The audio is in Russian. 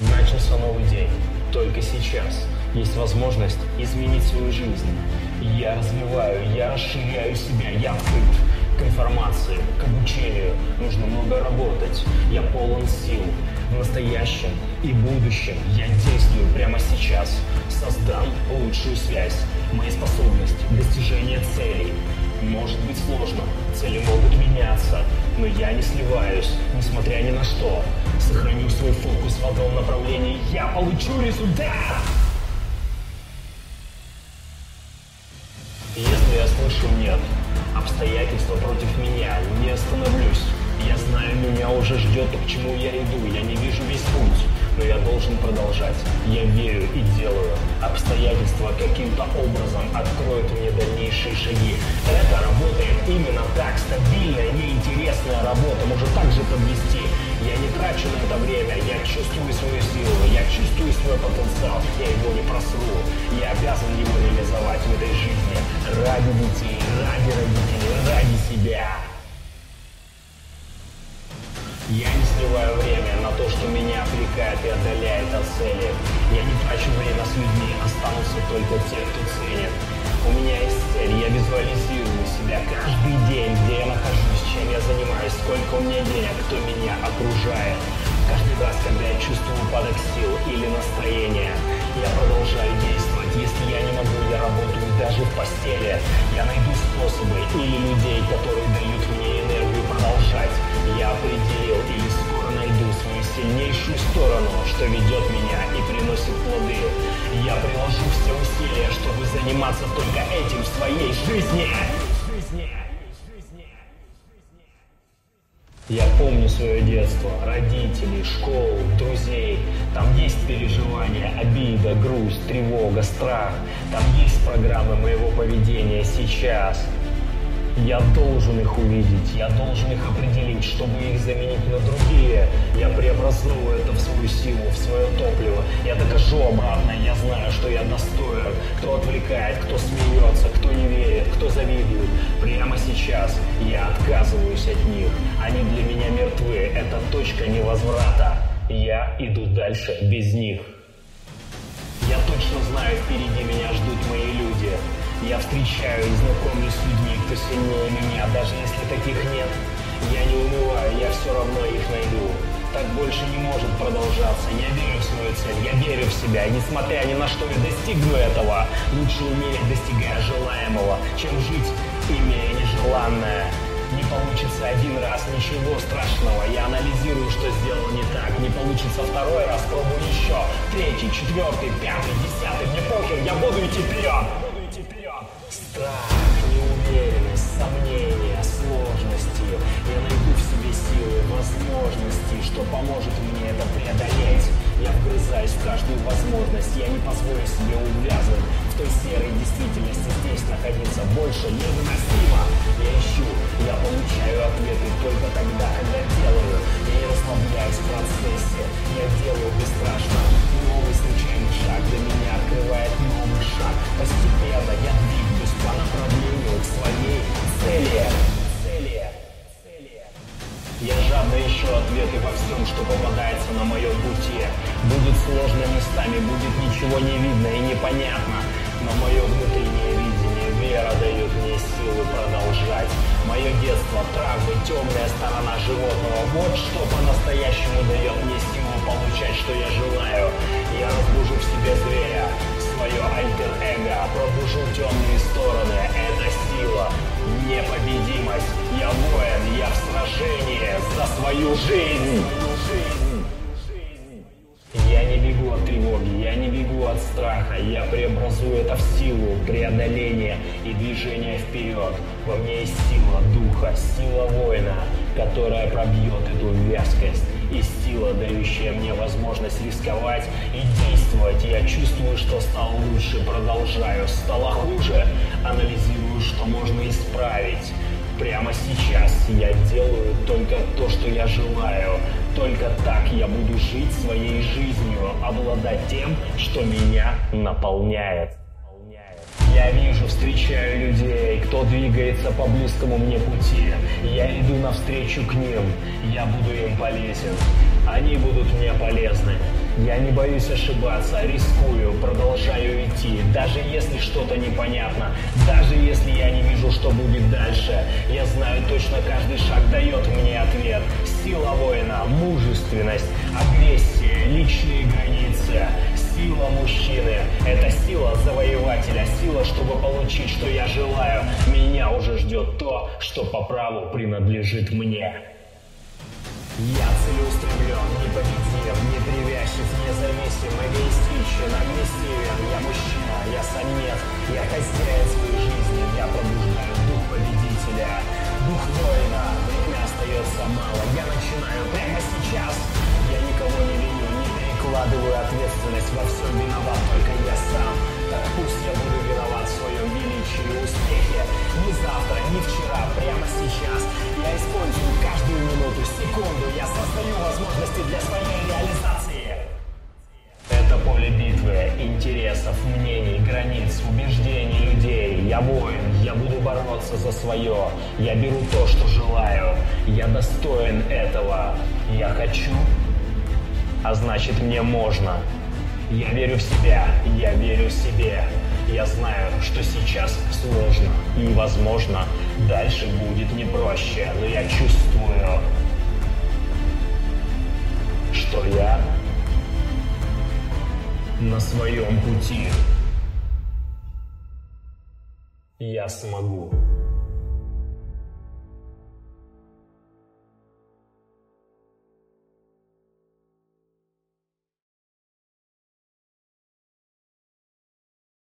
Начался новый день. Только сейчас есть возможность изменить свою жизнь. Я развиваю, я расширяю себя, я открыт к информации, к обучению. Нужно много работать. Я полон сил. В настоящем и будущем я действую прямо сейчас. Создам лучшую связь. Мои способности, достижение целей. Может быть сложно, цели могут меняться, но я не сливаюсь, несмотря ни на что. Сохраню свой фокус в одном направлении, я получу результат! Если я слышу «нет», обстоятельства против меня, не остановлюсь. Я знаю, меня уже ждет то, к чему я иду, я не вижу весь путь но я должен продолжать. Я верю и делаю. Обстоятельства каким-то образом откроют мне дальнейшие шаги. Это именно так. Стабильная, неинтересная работа может также подвести. Я не трачу на это время, я чувствую свою силу, я чувствую свой потенциал, я его не просру. Я обязан его реализовать в этой жизни. Ради детей, ради родителей, ради себя. Я не сливаю время на то, что меня отвлекает и отдаляет от цели. Я не трачу время с людьми, останутся только те, кто ценит. У меня есть цель, я визуализирую себя каждый день, где я нахожусь, чем я занимаюсь, сколько у меня денег, кто меня окружает. Каждый раз, когда я чувствую упадок сил или настроения, я продолжаю действовать. Если я не могу, я работаю даже в постели. Я найду способы или людей, которые дают мне энергию продолжать. Я определил или скоро найду свою сильнейшую сторону, что ведет меня и приносит плоды. Я приложу все усилия, чтобы заниматься только этим в своей жизни. Я помню свое детство, родителей, школу, друзей. Там есть переживания, обида, грусть, тревога, страх. Там есть программы моего поведения сейчас. Я должен их увидеть, я должен их определить, чтобы их заменить на другие. Я преобразую это в свою силу, в свое топливо. Я докажу обратно, я знаю, что я достоин. Кто отвлекает, кто смеется, кто не верит, кто завидует. Прямо сейчас я отказываюсь от них. Они для меня мертвы, это точка невозврата. Я иду дальше без них. Я точно знаю, впереди меня ждут мои люди. Я встречаю и знакомлюсь с людьми, кто сильнее меня, даже если таких нет. Я не унываю, я все равно их найду. Так больше не может продолжаться. Я верю в свою цель, себя. Несмотря ни на что я достигну этого. Лучше уметь, достигая желаемого, чем жить, имея нежеланное. Не получится один раз, ничего страшного. Я анализирую, что сделал не так. Не получится второй раз, пробую еще. Третий, четвертый, пятый, десятый. Мне похер, я буду идти вперед. Страх, неуверенность, сомнения, сложности. Я найду в себе силы, возможности, что поможет мне. Я вгрызаюсь в каждую возможность, я не позволю себе увязнуть в той серой действительности здесь находиться больше невыносимо. Я ищу, я получаю ответы только тогда, когда делаю. Я не расслабляюсь в процессе, я делаю бесстрашно. Новый случайный шаг для меня открывает новый шаг. Постепенно я двигаюсь по направлению к своей что попадается на моем пути. Будет сложно местами, будет ничего не видно и непонятно. Но мое внутреннее видение, вера дает мне силы продолжать. Мое детство, травмы, темная сторона животного. Вот что по-настоящему дает мне силу получать, что я желаю. Я разбужу в себе зверя, свое альтер-эго, пробужу темные стороны. Это сила, непобедимость. Я воин, я в сражении за свою жизнь. Я не бегу от страха, я преобразую это в силу, преодоления и движения вперед. Во мне есть сила духа, сила воина, которая пробьет эту вязкость и сила, дающая мне возможность рисковать и действовать. Я чувствую, что стал лучше, продолжаю. Стало хуже, анализирую, что можно исправить. Прямо сейчас я делаю только то, что я желаю. Только так я буду жить своей жизнью, обладать тем, что меня наполняет. Я вижу, встречаю людей, кто двигается по близкому мне пути. Я иду навстречу к ним, я буду им полезен. Они будут мне полезны. Я не боюсь ошибаться, рискую, продолжаю идти, даже если что-то непонятно, даже если я не будет дальше. Я знаю точно, каждый шаг дает мне ответ. Сила воина, мужественность, агрессия, личные границы. Сила мужчины – это сила завоевателя, сила, чтобы получить, что я желаю. Меня уже ждет то, что по праву принадлежит мне. Я целеустремлен, непобедим, непривязчив, независим, эгоистичен, агрессивен. Я мужчина, я самец, я хозяин победителя, дух воина. Время остается мало, я начинаю прямо сейчас. Я никого не виню, не перекладываю ответственность. Во всем виноват только я сам. Так пусть я буду виноват в своем величии и успехе. Не завтра, не вчера, прямо сейчас. Я использую каждую минуту, секунду. Я создаю возможности для своей реализации. Это поле битвы, интересов, мнений, границ, убеждений людей. Я воин, бороться за свое. Я беру то, что желаю. Я достоин этого. Я хочу, а значит мне можно. Я верю в себя, я верю себе. Я знаю, что сейчас сложно и, возможно, дальше будет не проще, но я чувствую, что я на своем пути. Я смогу.